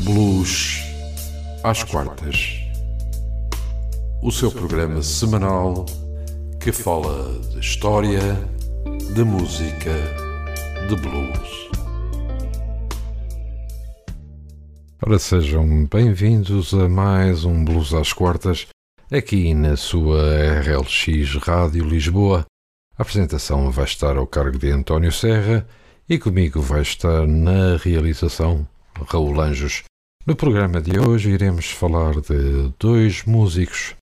Blues às quartas. O seu programa semanal que fala de história, de música, de blues. Ora, sejam bem-vindos a mais um Blues às quartas, aqui na sua RLX Rádio Lisboa. A apresentação vai estar ao cargo de António Serra e comigo vai estar na realização Raul Anjos. No programa de hoje iremos falar de dois músicos.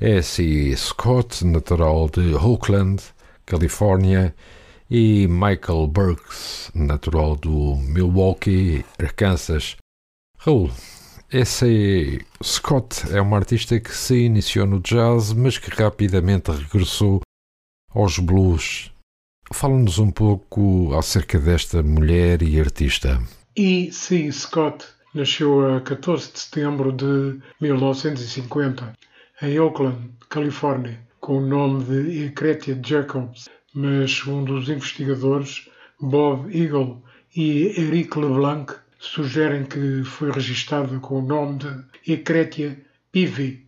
S.E. Scott, natural de Oakland, Califórnia, e Michael Burks, natural do Milwaukee, Arkansas. Raul, S.E. Scott é uma artista que se iniciou no jazz, mas que rapidamente regressou aos blues. Fala-nos um pouco acerca desta mulher e artista. E. C. Scott nasceu a 14 de setembro de 1950 em Oakland, Califórnia, com o nome de Ecretia Jacobs, mas segundo os investigadores Bob Eagle e Eric LeBlanc sugerem que foi registada com o nome de Ecretia Pivi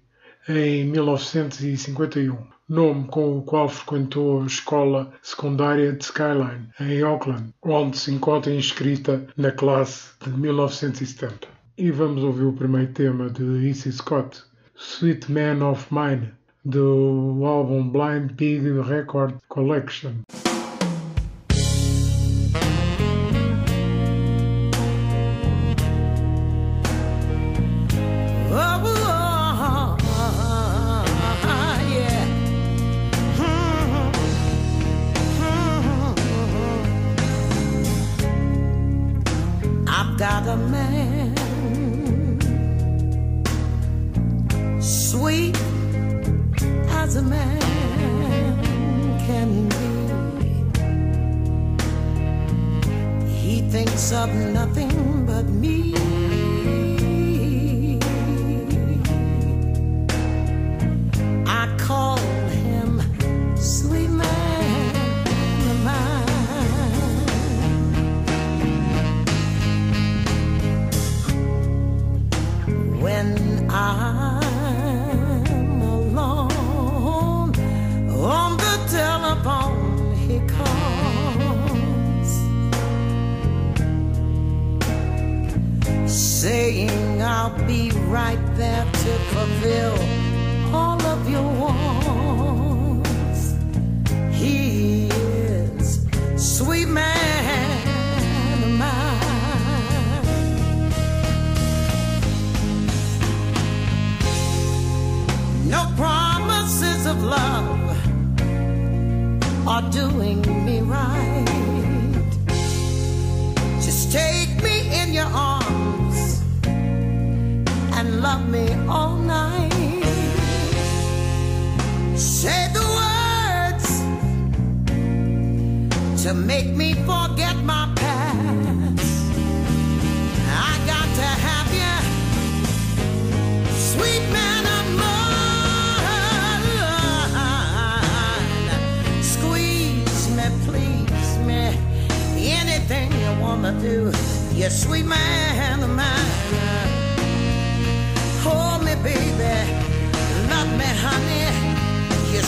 em 1951 nome com o qual frequentou a escola secundária de Skyline, em Auckland, onde se encontra inscrita na classe de 1970. E vamos ouvir o primeiro tema de E.C. Scott, Sweet Man of Mine, do álbum Blind Pig Record Collection.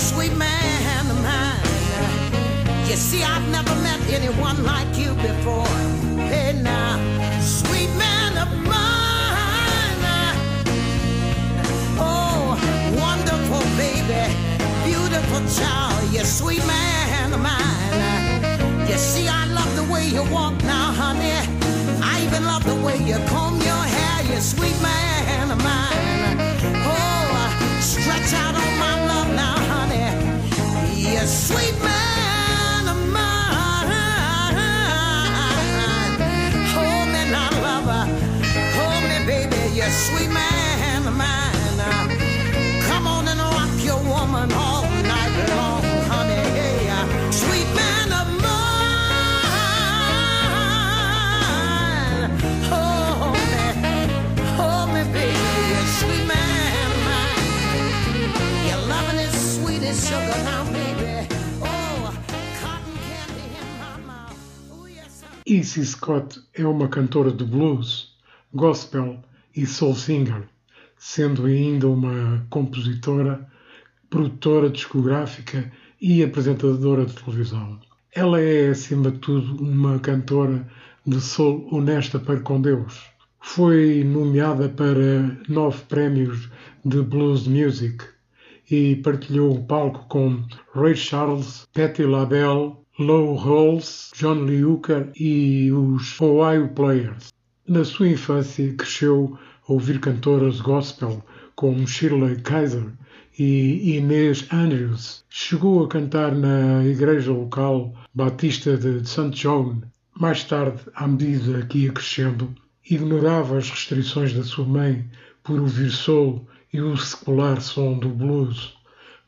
sweet man of mine. You see, I've never met anyone like you before. Hey now, sweet man of mine. Oh, wonderful baby, beautiful child. You sweet man of mine. You see, I love the way you walk now, honey. I even love the way you comb your hair. You sweet man of mine. Oh, stretch out sweet Issy Scott é uma cantora de blues, gospel e soul singer, sendo ainda uma compositora, produtora discográfica e apresentadora de televisão. Ela é, acima de tudo, uma cantora de soul honesta para com Deus. Foi nomeada para nove prémios de blues music e partilhou o palco com Ray Charles, Patti LaBelle, Low Rolls, John Lee Hooker e os Ohio Players. Na sua infância cresceu a ouvir cantoras gospel como Shirley Kaiser e Inês Andrews. Chegou a cantar na igreja local Batista de St. John. Mais tarde, à medida que ia crescendo, ignorava as restrições da sua mãe por ouvir soul e o secular som do blues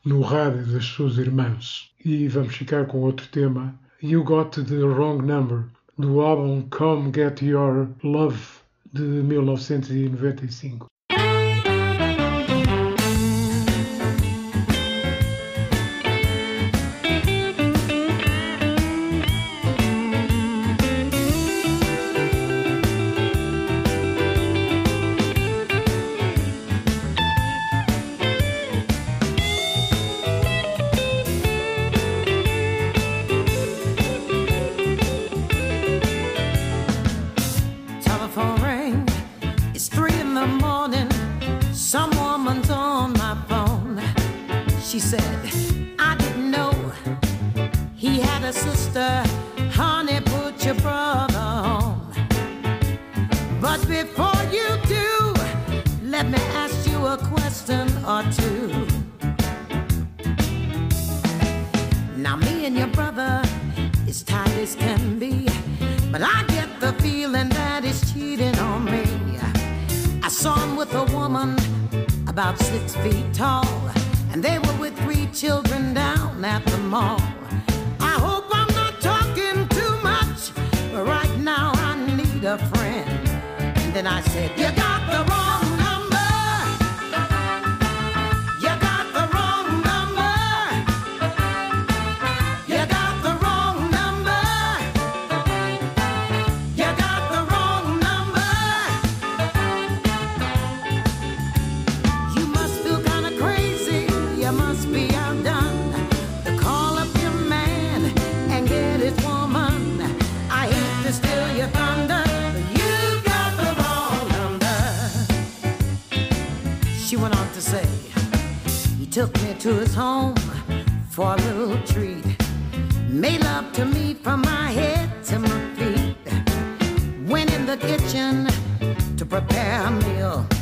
no rádio das suas irmãs. E vamos ficar com outro tema, You Got the Wrong Number, do álbum Come Get Your Love de 1995. Western or two. Now, me and your brother as tight as can be, but I get the feeling that he's cheating on me. I saw him with a woman about six feet tall, and they were with three children down at the mall. I hope I'm not talking too much, but right now I need a friend. And then I said, You got the wrong. to his home for a little treat. Made love to me from my head to my feet. Went in the kitchen to prepare a meal.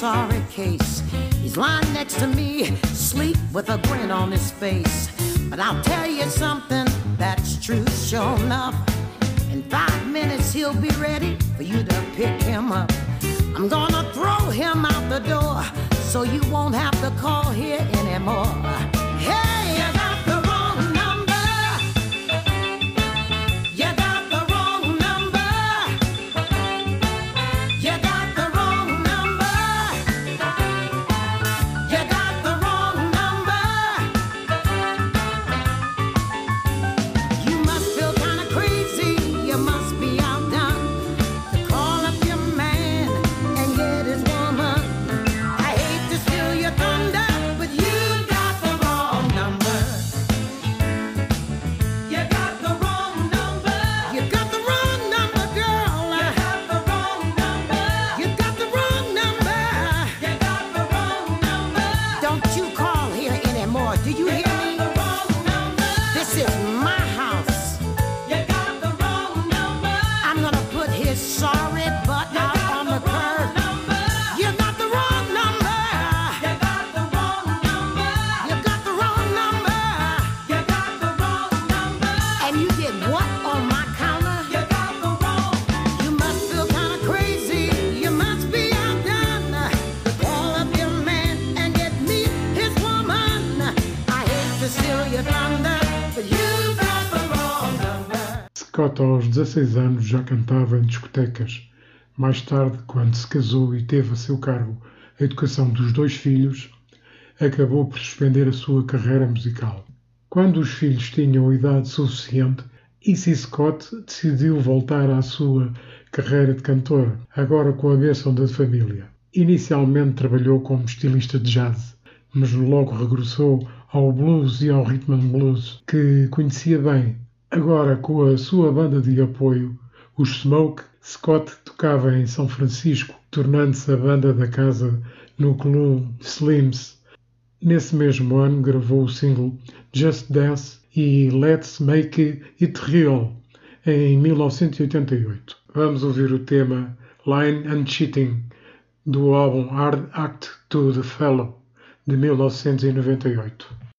Sorry case. He's lying next to me, sleep with a grin on his face. But I'll tell you something that's true, sure enough. In five minutes, he'll be ready for you to pick him up. I'm gonna throw him out the door so you won't have to call here anymore. 16 anos, já cantava em discotecas. Mais tarde, quando se casou e teve a seu cargo a educação dos dois filhos, acabou por suspender a sua carreira musical. Quando os filhos tinham idade suficiente, Issy Scott decidiu voltar à sua carreira de cantora, agora com a bênção da família. Inicialmente trabalhou como estilista de jazz, mas logo regressou ao blues e ao rhythm and blues, que conhecia bem. Agora, com a sua banda de apoio, os Smoke, Scott tocava em São Francisco, tornando-se a banda da casa no clube Slims. Nesse mesmo ano gravou o single Just Dance e Let's Make It Real em 1988. Vamos ouvir o tema Line and Cheating do álbum Hard Act to the Fellow de 1998.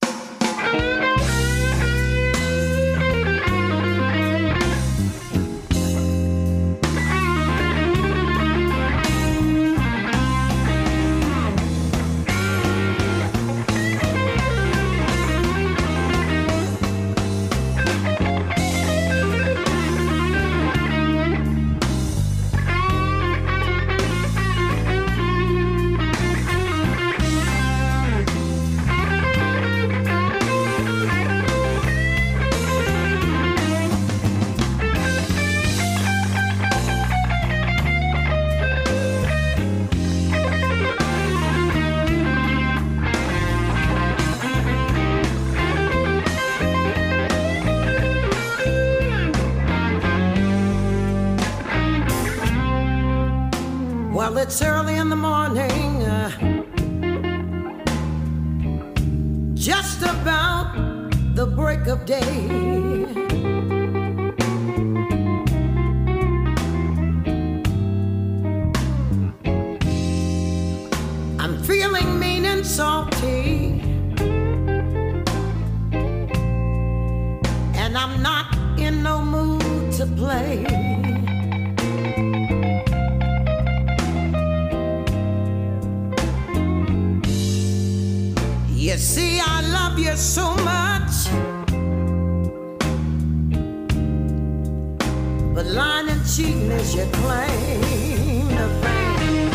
But lying and cheating is your claim to fame.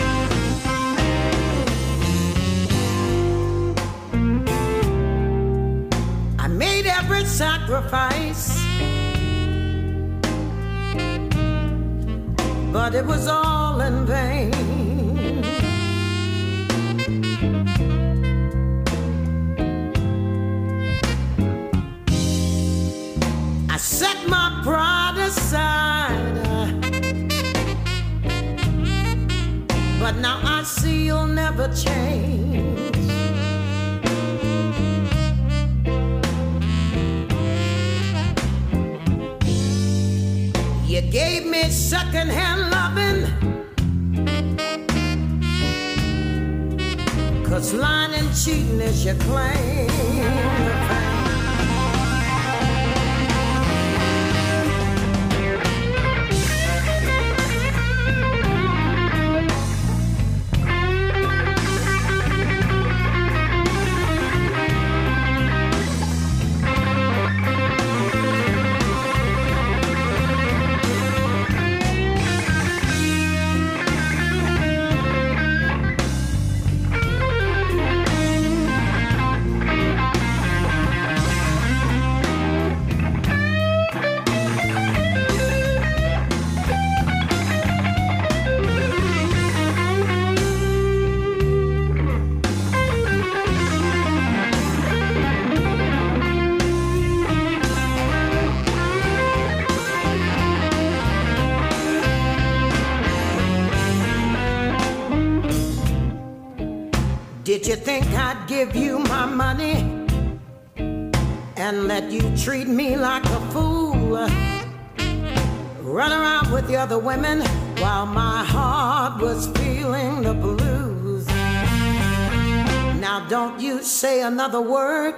I made every sacrifice, but it was all in vain. I set my pride aside. But now I see you'll never change. You gave me secondhand loving. Cause lying and cheating is your claim. Give you my money and let you treat me like a fool? Run around with the other women while my heart was feeling the blues. Now, don't you say another word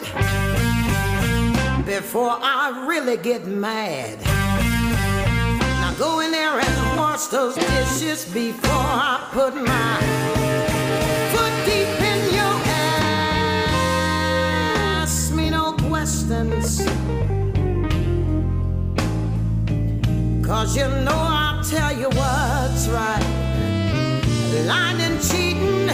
before I really get mad. Now, go in there and wash those dishes before I put my Cause you know I'll tell you what's right. Lying and cheating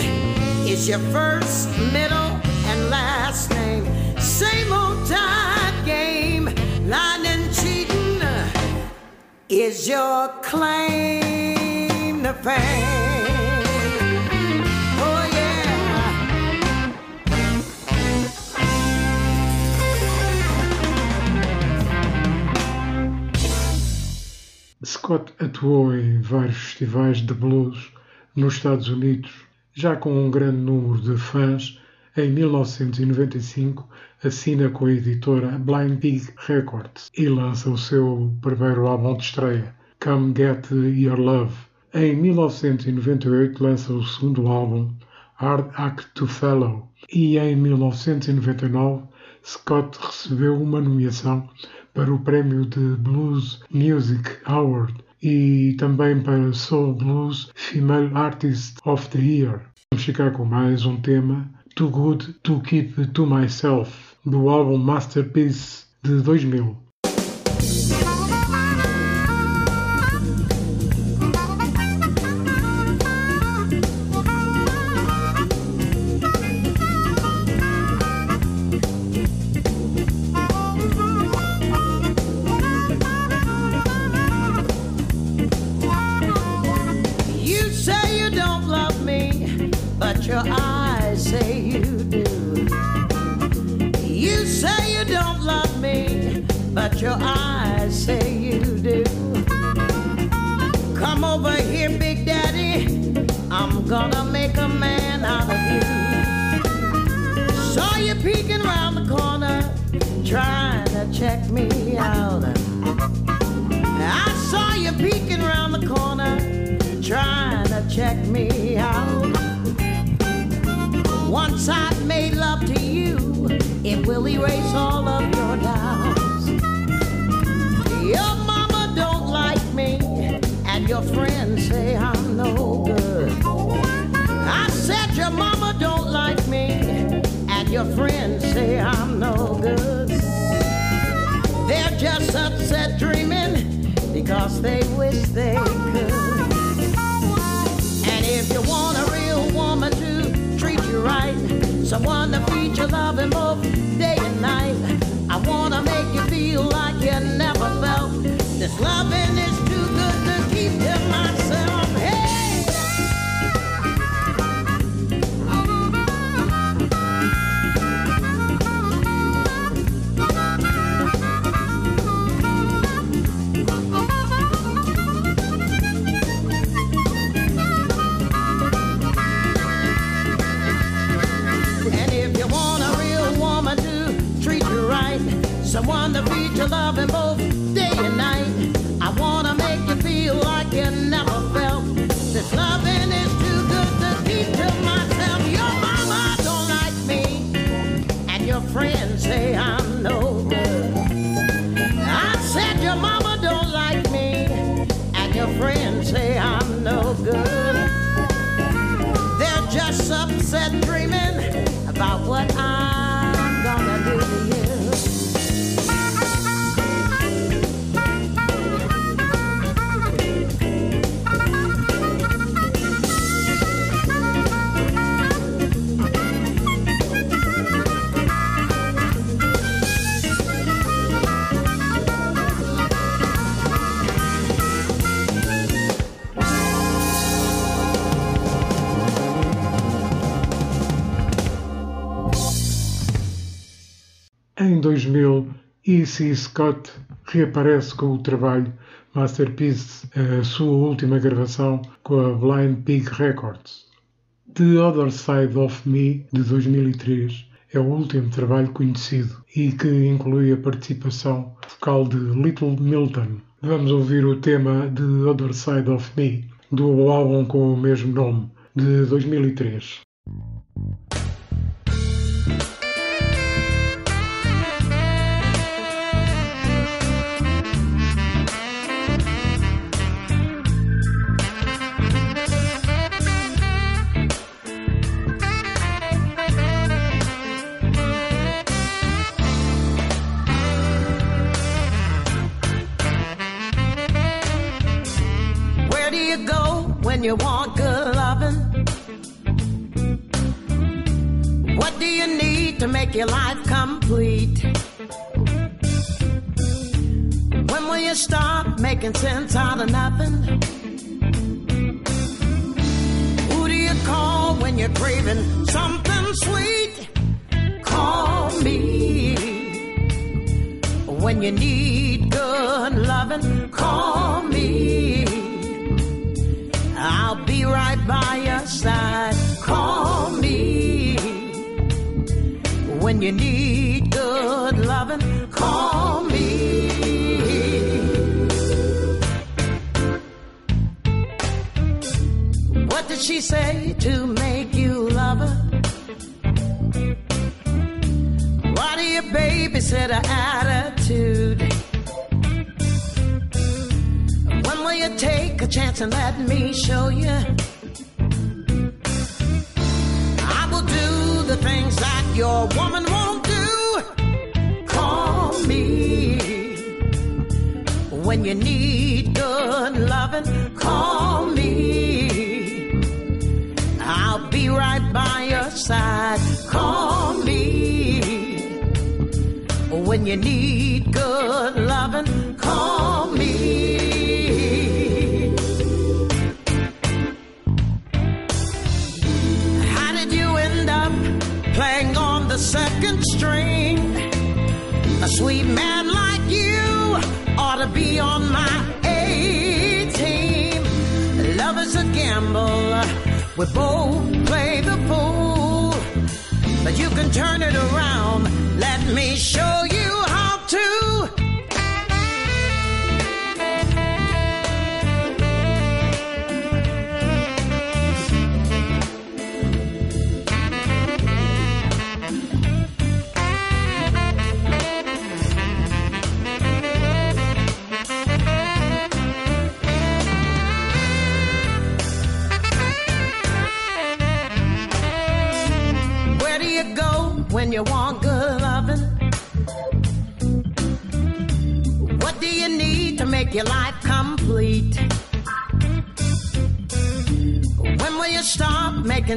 is your first, middle, and last name. Same old time game. Lying and cheating is your claim to fame. Scott atuou em vários festivais de blues nos Estados Unidos, já com um grande número de fãs. Em 1995, assina com a editora Blind Pig Records e lança o seu primeiro álbum de estreia, Come Get Your Love. Em 1998, lança o segundo álbum, Hard Act to Follow, e em 1999, Scott recebeu uma nomeação para o prémio de Blues Music Award e também para Soul Blues Female Artist of the Year. Vamos ficar com mais um tema, Too Good to Keep to Myself, do álbum Masterpiece de 2000. Will erase all of your doubts. Your mama don't like me, and your friends say I'm no good. I said your mama don't like me, and your friends say I'm no good. They're just upset dreaming because they wish they could. And if you want a real woman to treat you right, someone to feed your love and both This loving is too someone to feed you loving both day and night, I wanna Em 2000, E.C. Scott reaparece com o trabalho Masterpiece, a sua última gravação com a Blind Pig Records. The Other Side of Me, de 2003, é o último trabalho conhecido e que inclui a participação vocal de Little Milton. Vamos ouvir o tema The Other Side of Me, do álbum com o mesmo nome, de 2003. You want good loving? What do you need to make your life complete? When will you stop making sense out of nothing? Who do you call when you're craving something sweet? Call me. When you need good loving, call me. I'll be right by your side. Call me. When you need good loving, call me. What did she say to make you love her? Why do you babysit her attitude? A chance and let me show you? I will do the things that your woman won't do. Call me when you need good loving. Call me. I'll be right by your side. Call me when you need good loving. Call me. We both play the fool. But you can turn it around. Let me show you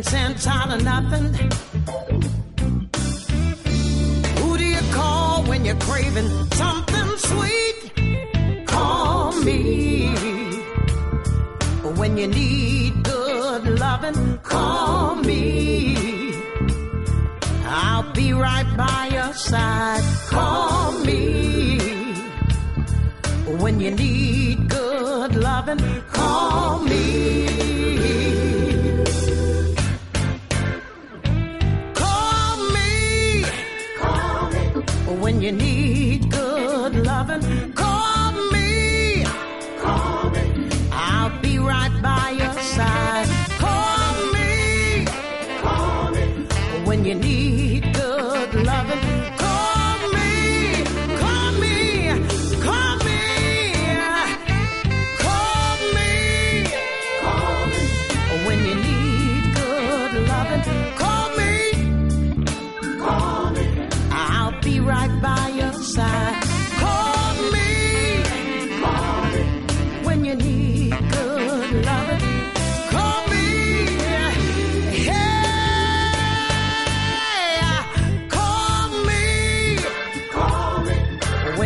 stop making sense out of nothing?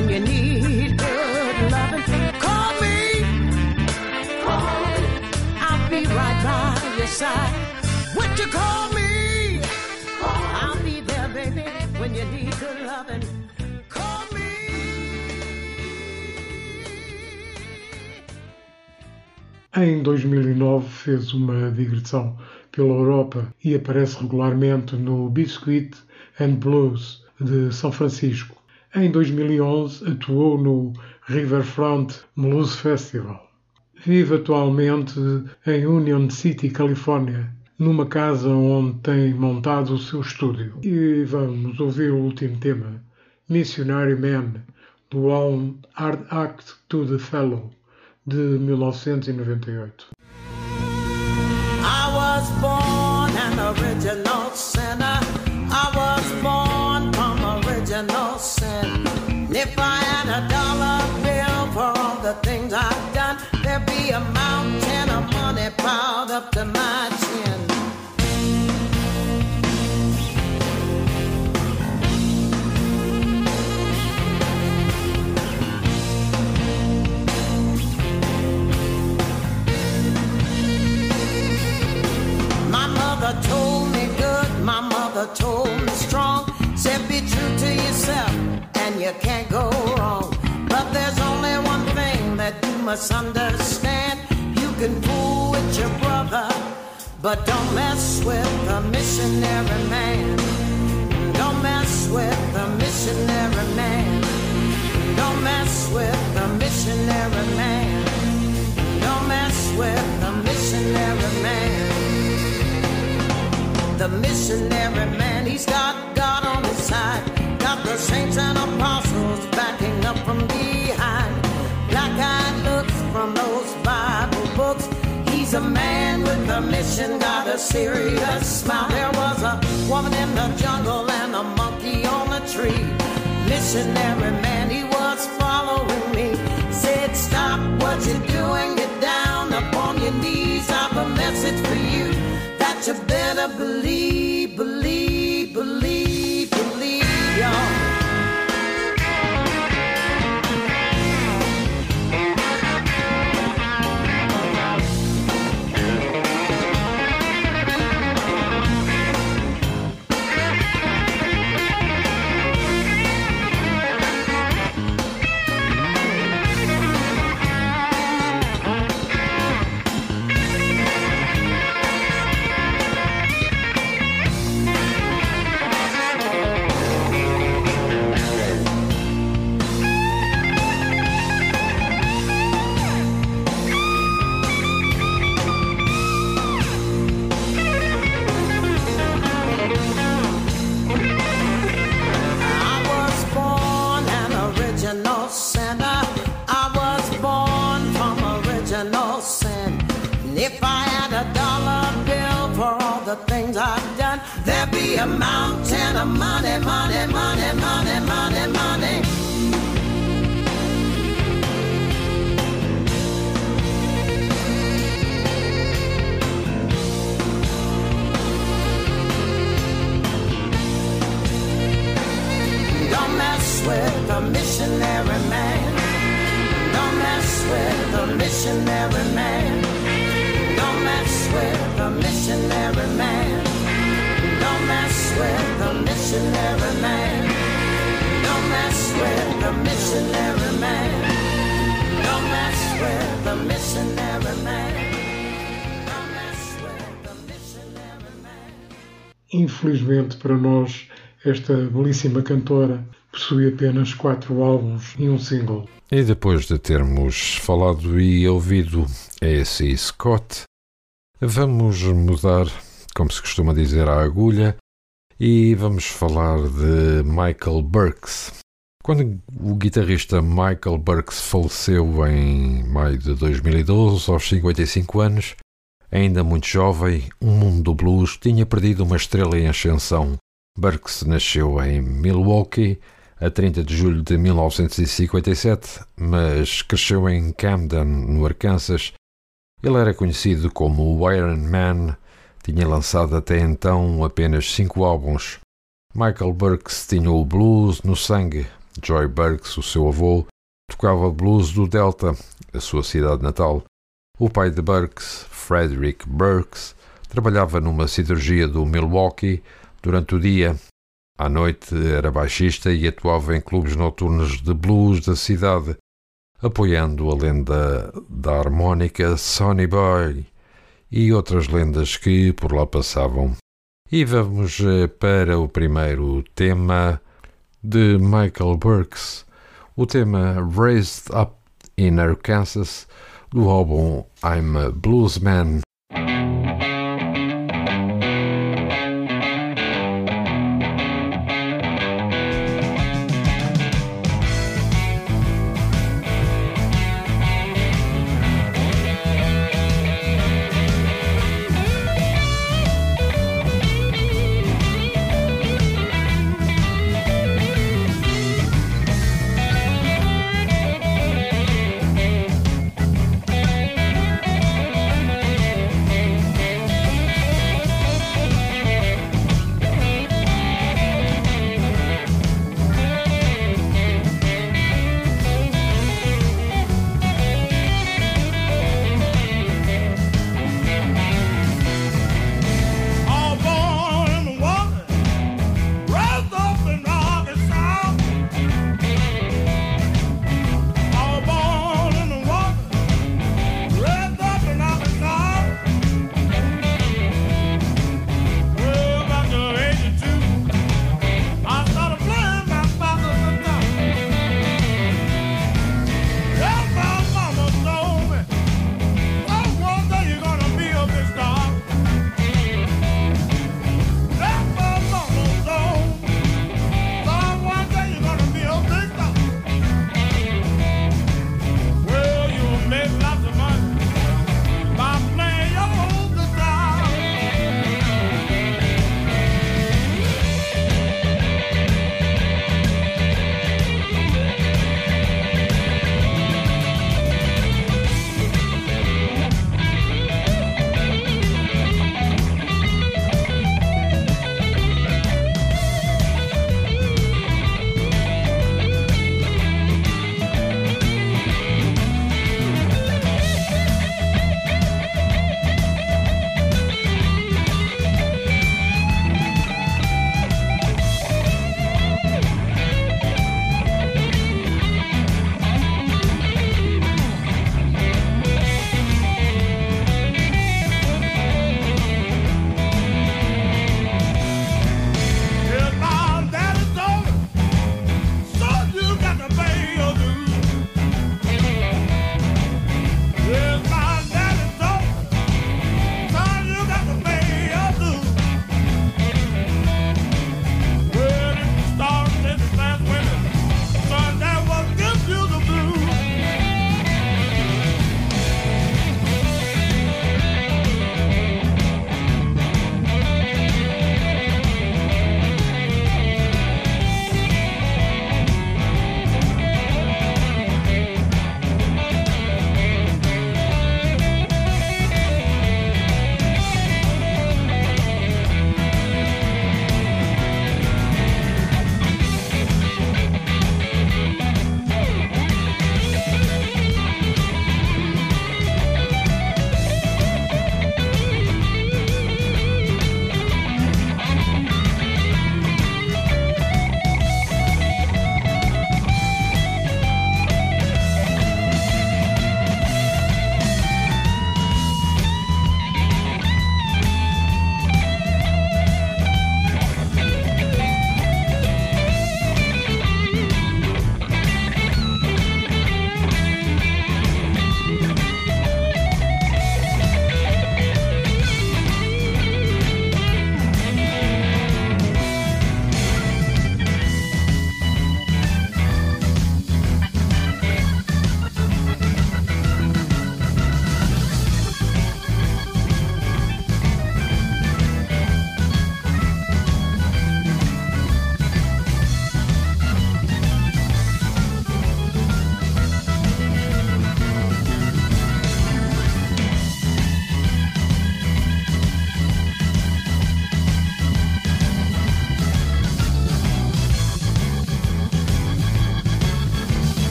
When you need good loving. Call me, call me. I'll be right by your side. What you call me? I'll be there, baby, when you need good loving. Call me. Em 2009 fez uma digressão pela Europa e aparece regularmente no Biscuit and Blues de São Francisco. Em 2011 atuou no Riverfront Blues Festival. Vive atualmente em Union City, Califórnia, numa casa onde tem montado o seu estúdio. E vamos ouvir o último tema, Missionary Man, do álbum Hard Act to the Fellow, de 1998. You can't go wrong. But there's only one thing that you must understand. You can fool with your brother, but don't mess with the missionary man. Don't mess with the missionary man. Don't mess with the missionary man. Don't mess with the missionary man. The missionary man, he's got God on his side. The saints and apostles backing up from behind. Black eyed looks from those Bible books. He's a man with a mission, got a serious smile. There was a woman in the jungle and a monkey on a tree. Missionary man, he was following me. Said, Stop what you're doing, get down upon your knees. I've a message for you that you better believe, believe, a mountain of money, money, money, money, money, money. Don't mess with the missionary man. Don't mess with the missionary man. Don't mess with the missionary man. With missionary man. Don't mess with missionary man. Don't mess with missionary man. Infelizmente para nós, esta belíssima cantora possui apenas quatro álbuns e um single. E depois de termos falado e ouvido A.C. Scott, vamos mudar, como se costuma dizer, a agulha e vamos falar de Michael Burks. Quando o guitarrista Michael Burks faleceu em maio de 2012, aos 55 anos, ainda muito jovem, o mundo do blues tinha perdido uma estrela em ascensão. Burks nasceu em Milwaukee a 30 de julho de 1957, mas cresceu em Camden, no Arkansas. Ele era conhecido como o Iron Man, tinha lançado até então apenas cinco álbuns. Michael Burks tinha o blues no sangue. Joy Burks, o seu avô, tocava blues do Delta, a sua cidade natal. O pai de Burks, Frederick Burks, trabalhava numa cirurgia do Milwaukee durante o dia. À noite era baixista e atuava em clubes noturnos de blues da cidade, apoiando a lenda da harmónica Sonny Boy e outras lendas que por lá passavam. E vamos eh, para o primeiro tema de Michael Burks, o tema Raised Up in Arkansas do álbum I'm a Bluesman.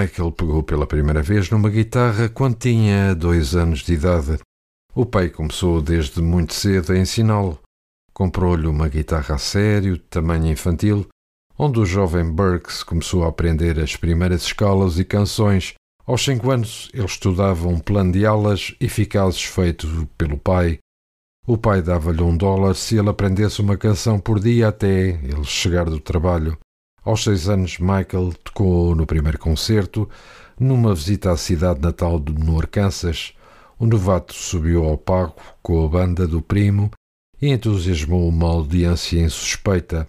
Michael pegou pela primeira vez numa guitarra quando tinha dois anos de idade. O pai começou desde muito cedo a ensiná-lo. Comprou-lhe uma guitarra a sério, de tamanho infantil, onde o jovem Burks começou a aprender as primeiras escalas e canções. Aos cinco anos, ele estudava um plano de aulas eficazes feito pelo pai. O pai dava-lhe um dólar se ele aprendesse uma canção por dia até ele chegar do trabalho. Aos seis anos, Michael tocou no primeiro concerto, numa visita à cidade natal no Arkansas. O novato subiu ao palco com a banda do primo e entusiasmou uma audiência insuspeita.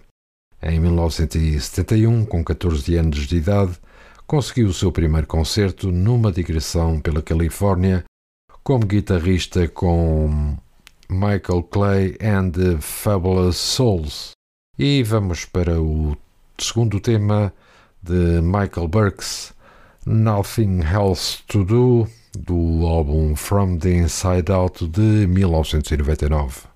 Em 1971, com 14 anos de idade, conseguiu o seu primeiro concerto numa digressão pela Califórnia como guitarrista com Michael Clay and the Fabulous Souls. E vamos para o segundo tema de Michael Burks, Nothing Else to Do, do álbum From the Inside Out de 1999.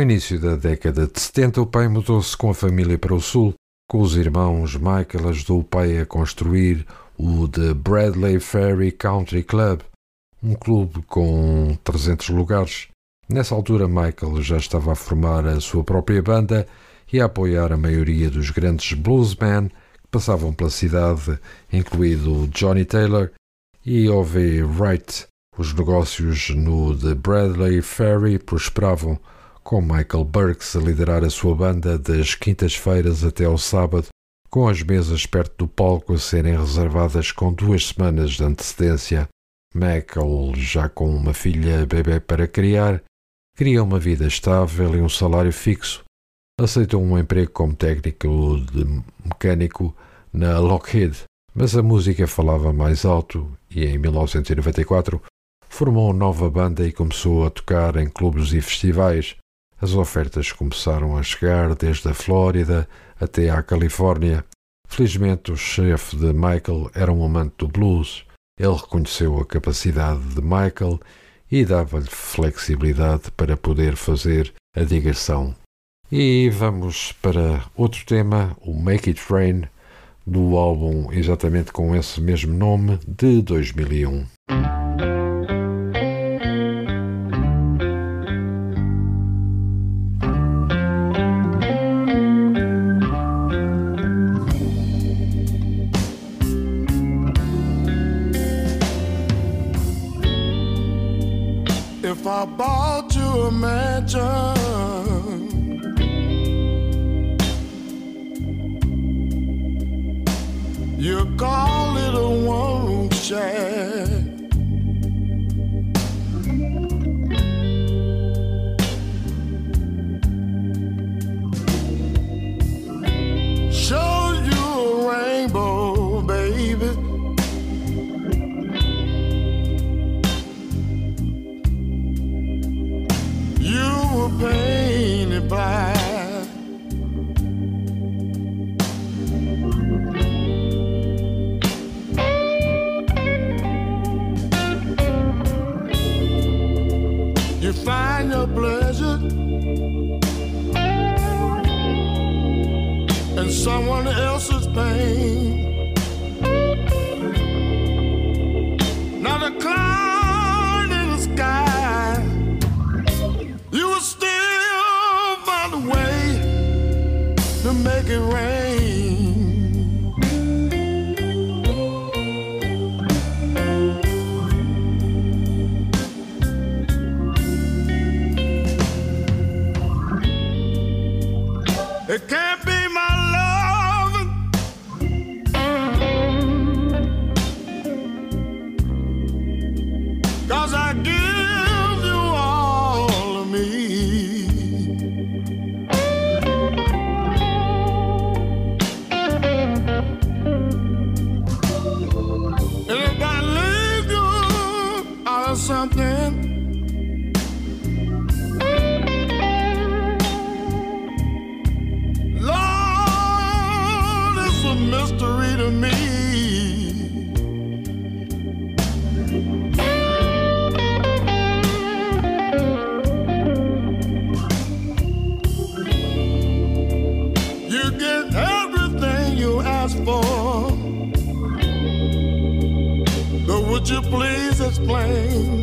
No início da década de 70, o pai mudou-se com a família para o sul. Com os irmãos, Michael ajudou o pai a construir o The Bradley Ferry Country Club, um clube com 300 lugares. Nessa altura, Michael já estava a formar a sua própria banda e a apoiar a maioria dos grandes bluesmen que passavam pela cidade, incluído Johnny Taylor e O.V. Wright. Os negócios no The Bradley Ferry prosperavam, com Michael Burks a liderar a sua banda das quintas-feiras até ao sábado, com as mesas perto do palco a serem reservadas com duas semanas de antecedência. Michael, já com uma filha bebê para criar, queria uma vida estável e um salário fixo. Aceitou um emprego como técnico de mecânico na Lockheed, mas a música falava mais alto e em 1994 formou nova banda e começou a tocar em clubes e festivais. As ofertas começaram a chegar desde a Flórida até à Califórnia. Felizmente, o chefe de Michael era um amante do blues. Ele reconheceu a capacidade de Michael e dava-lhe flexibilidade para poder fazer a digressão. E vamos para outro tema, o Make It Rain, do álbum exatamente com esse mesmo nome de 2001. Yeah. Explain?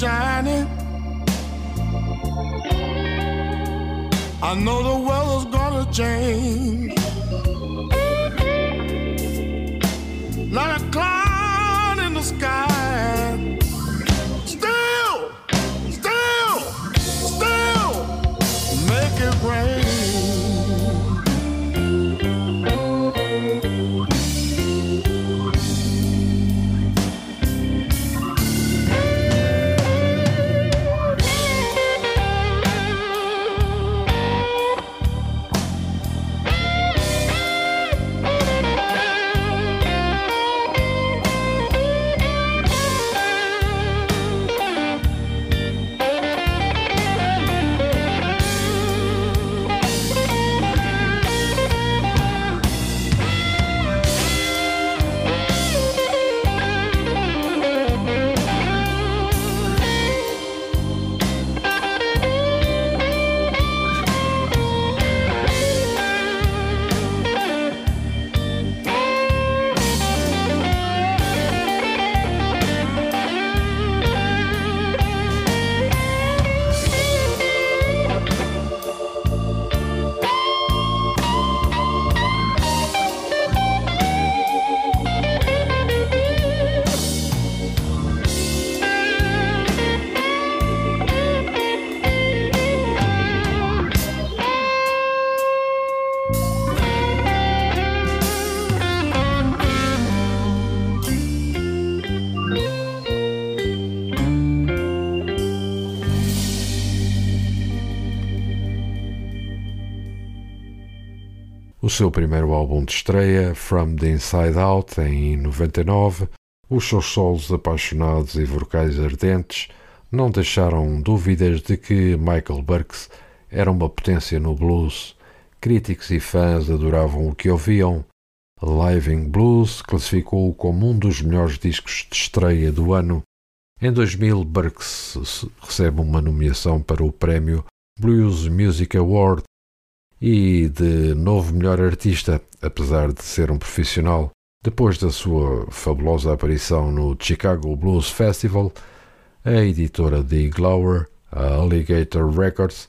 shine. Seu primeiro álbum de estreia, From the Inside Out, em 99, os seus solos apaixonados e vocais ardentes não deixaram dúvidas de que Michael Burks era uma potência no blues. Críticos e fãs adoravam o que ouviam. Living Blues classificou-o como um dos melhores discos de estreia do ano. Em 2000, Burks recebe uma nomeação para o prémio Blues Music Award e de novo melhor artista, apesar de ser um profissional. Depois da sua fabulosa aparição no Chicago Blues Festival, a editora de Glower, a Alligator Records,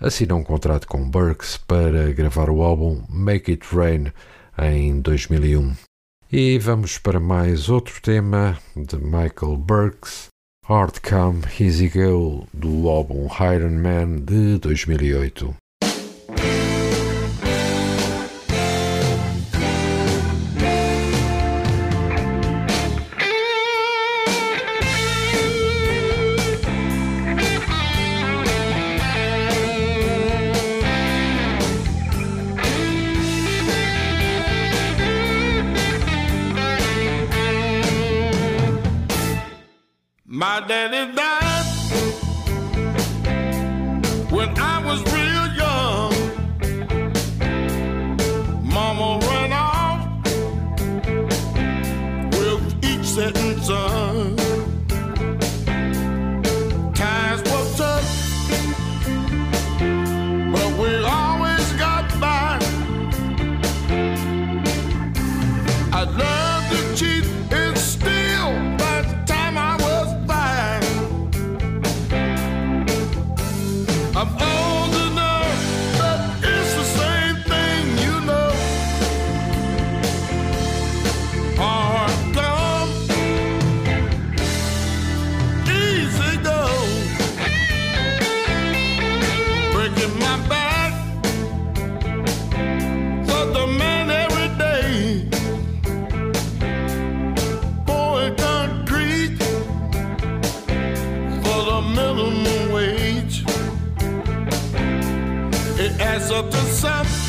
assinou um contrato com Burks para gravar o álbum Make It Rain em 2001. E vamos para mais outro tema de Michael Burks, Hard Come Easy Go, do álbum Iron Man de 2008. Adds up to something.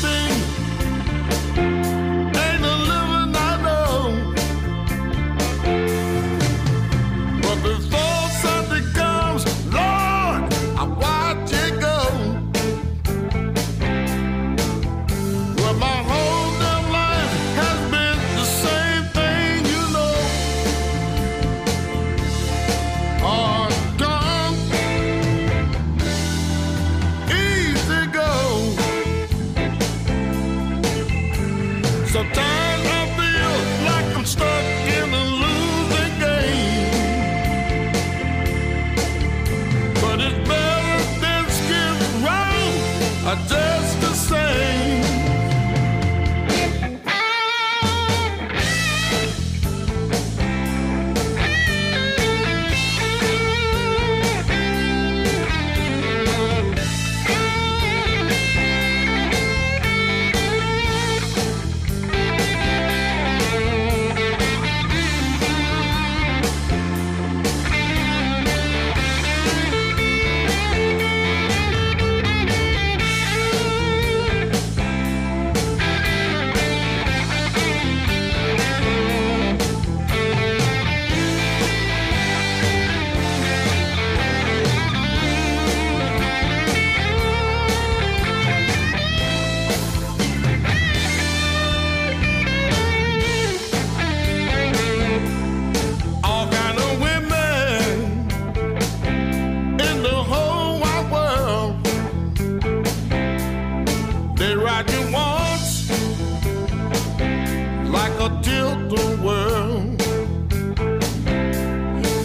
Tilt world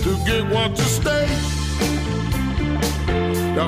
to get one to stay. The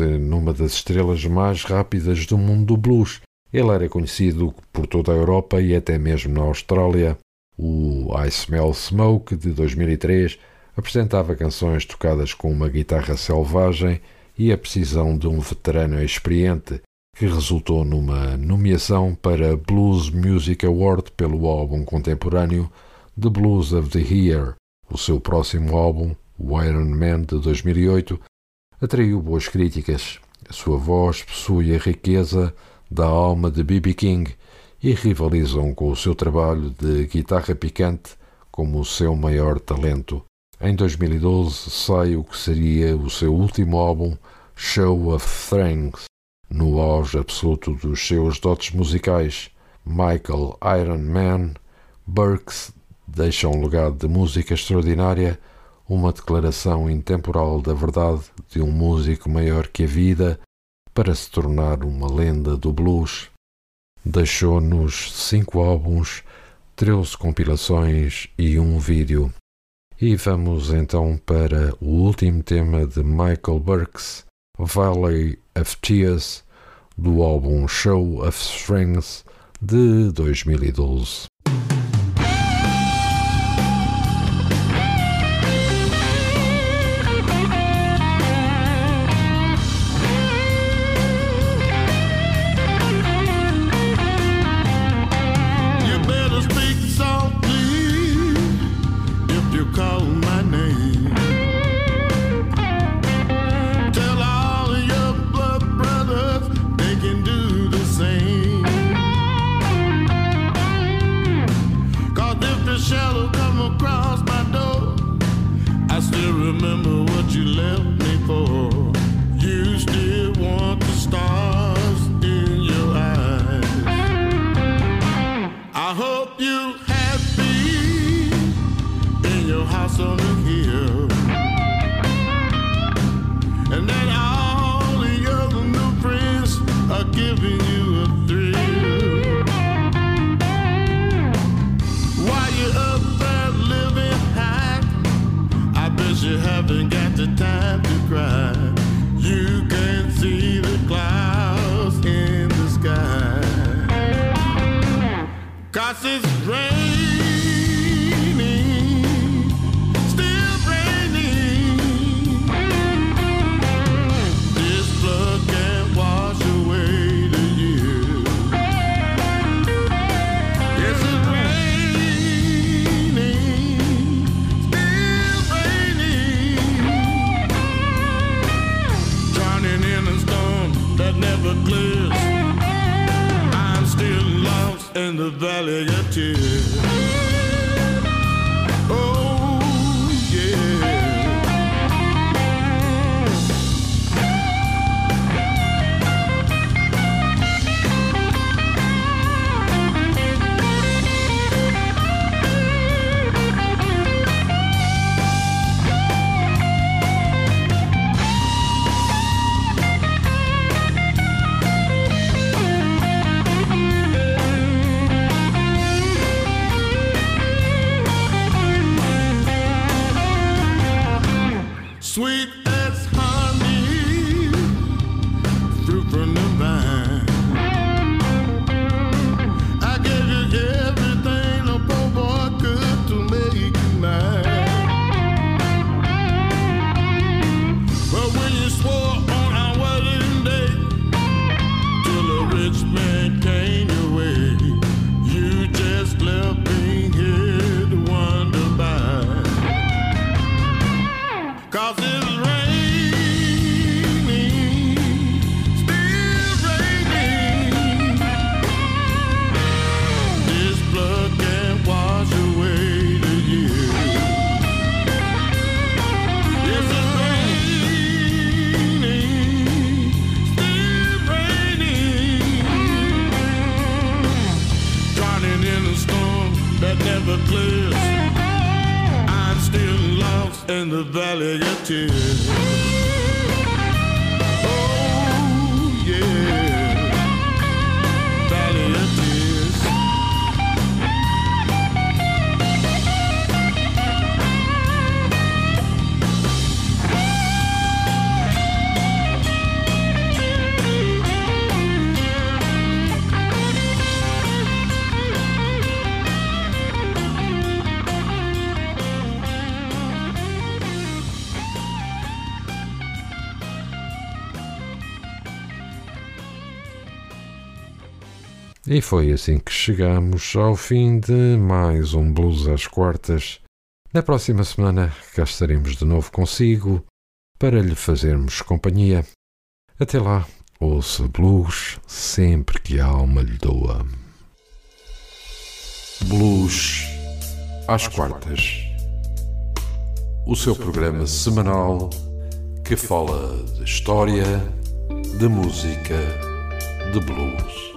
tornou-se numa das estrelas mais rápidas do mundo do blues. Ele era conhecido por toda a Europa e até mesmo na Austrália. O I Smell Smoke de 2003 apresentava canções tocadas com uma guitarra selvagem e a precisão de um veterano experiente, que resultou numa nomeação para Blues Music Award pelo álbum contemporâneo The Blues of the Year. O seu próximo álbum, o Iron Man de 2008, atraiu boas críticas. A sua voz possui a riqueza da alma de B.B. King e rivalizam com o seu trabalho de guitarra picante como o seu maior talento. Em 2012 sai o que seria o seu último álbum, Show of Strength, no auge absoluto dos seus dotes musicais. Michael Iron Man Burks deixa um legado de música extraordinária, uma declaração intemporal da verdade de um músico maior que a vida para se tornar uma lenda do blues. Deixou-nos cinco álbuns, 13 compilações e um vídeo. E vamos então para o último tema de Michael Burks, Valley of Tears, do álbum Show of Strength de 2012. E foi assim que chegamos ao fim de mais um Blues às Quartas. Na próxima semana cá estaremos de novo consigo para lhe fazermos companhia. Até lá, ouça blues sempre que a alma lhe doa. Blues às Quartas. O seu programa semanal que fala de história, de música, de blues.